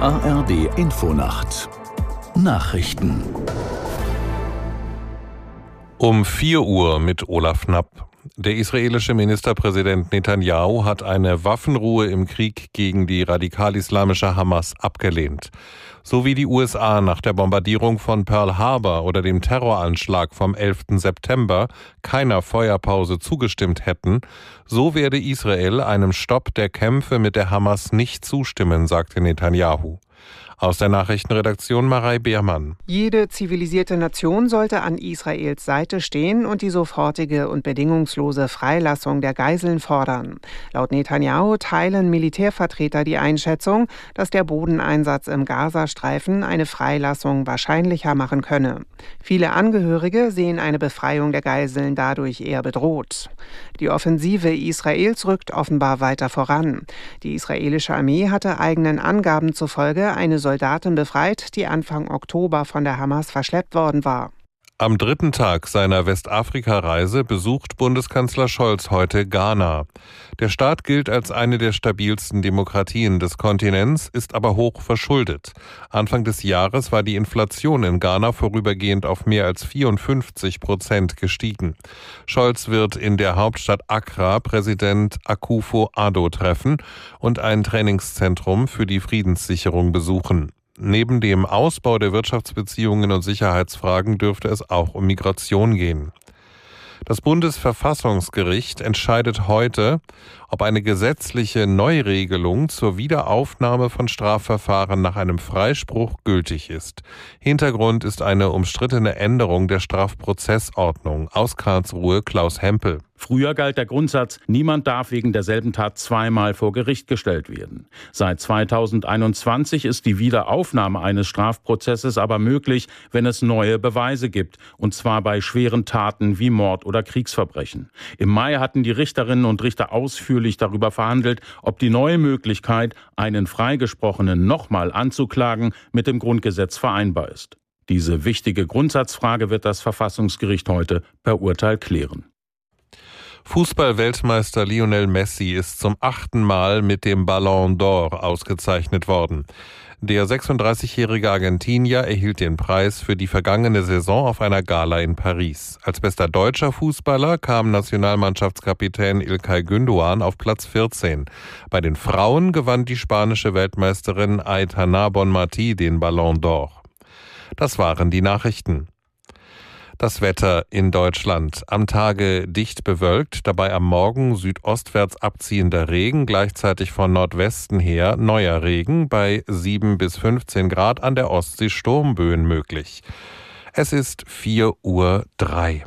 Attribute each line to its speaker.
Speaker 1: ARD Infonacht Nachrichten
Speaker 2: um 4 Uhr mit Olaf Knapp. Der israelische Ministerpräsident Netanyahu hat eine Waffenruhe im Krieg gegen die radikal-islamische Hamas abgelehnt. So wie die USA nach der Bombardierung von Pearl Harbor oder dem Terroranschlag vom 11. September keiner Feuerpause zugestimmt hätten, so werde Israel einem Stopp der Kämpfe mit der Hamas nicht zustimmen, sagte Netanyahu. Aus der Nachrichtenredaktion Marei Beermann.
Speaker 3: Jede zivilisierte Nation sollte an Israels Seite stehen und die sofortige und bedingungslose Freilassung der Geiseln fordern. Laut Netanyahu teilen Militärvertreter die Einschätzung, dass der Bodeneinsatz im Gazastreifen eine Freilassung wahrscheinlicher machen könne. Viele Angehörige sehen eine Befreiung der Geiseln dadurch eher bedroht. Die Offensive Israels rückt offenbar weiter voran. Die israelische Armee hatte eigenen Angaben zufolge eine Soldatin befreit, die Anfang Oktober von der Hamas verschleppt worden war.
Speaker 2: Am dritten Tag seiner Westafrika-Reise besucht Bundeskanzler Scholz heute Ghana. Der Staat gilt als eine der stabilsten Demokratien des Kontinents, ist aber hoch verschuldet. Anfang des Jahres war die Inflation in Ghana vorübergehend auf mehr als 54 Prozent gestiegen. Scholz wird in der Hauptstadt Accra Präsident Akufo Addo treffen und ein Trainingszentrum für die Friedenssicherung besuchen. Neben dem Ausbau der Wirtschaftsbeziehungen und Sicherheitsfragen dürfte es auch um Migration gehen. Das Bundesverfassungsgericht entscheidet heute, ob eine gesetzliche Neuregelung zur Wiederaufnahme von Strafverfahren nach einem Freispruch gültig ist. Hintergrund ist eine umstrittene Änderung der Strafprozessordnung. Aus Karlsruhe Klaus Hempel.
Speaker 4: Früher galt der Grundsatz, niemand darf wegen derselben Tat zweimal vor Gericht gestellt werden. Seit 2021 ist die Wiederaufnahme eines Strafprozesses aber möglich, wenn es neue Beweise gibt, und zwar bei schweren Taten wie Mord oder Kriegsverbrechen. Im Mai hatten die Richterinnen und Richter ausführlich darüber verhandelt, ob die neue Möglichkeit, einen Freigesprochenen nochmal anzuklagen, mit dem Grundgesetz vereinbar ist. Diese wichtige Grundsatzfrage wird das Verfassungsgericht heute per Urteil klären.
Speaker 2: Fußballweltmeister Lionel Messi ist zum achten Mal mit dem Ballon d'Or ausgezeichnet worden. Der 36-jährige Argentinier erhielt den Preis für die vergangene Saison auf einer Gala in Paris. Als bester deutscher Fußballer kam Nationalmannschaftskapitän Ilkay Gündoğan auf Platz 14. Bei den Frauen gewann die spanische Weltmeisterin Aitana Bonmati den Ballon d'Or. Das waren die Nachrichten. Das Wetter in Deutschland. Am Tage dicht bewölkt, dabei am Morgen südostwärts abziehender Regen, gleichzeitig von Nordwesten her neuer Regen, bei 7 bis 15 Grad an der Ostsee Sturmböen möglich. Es ist 4 Uhr 3.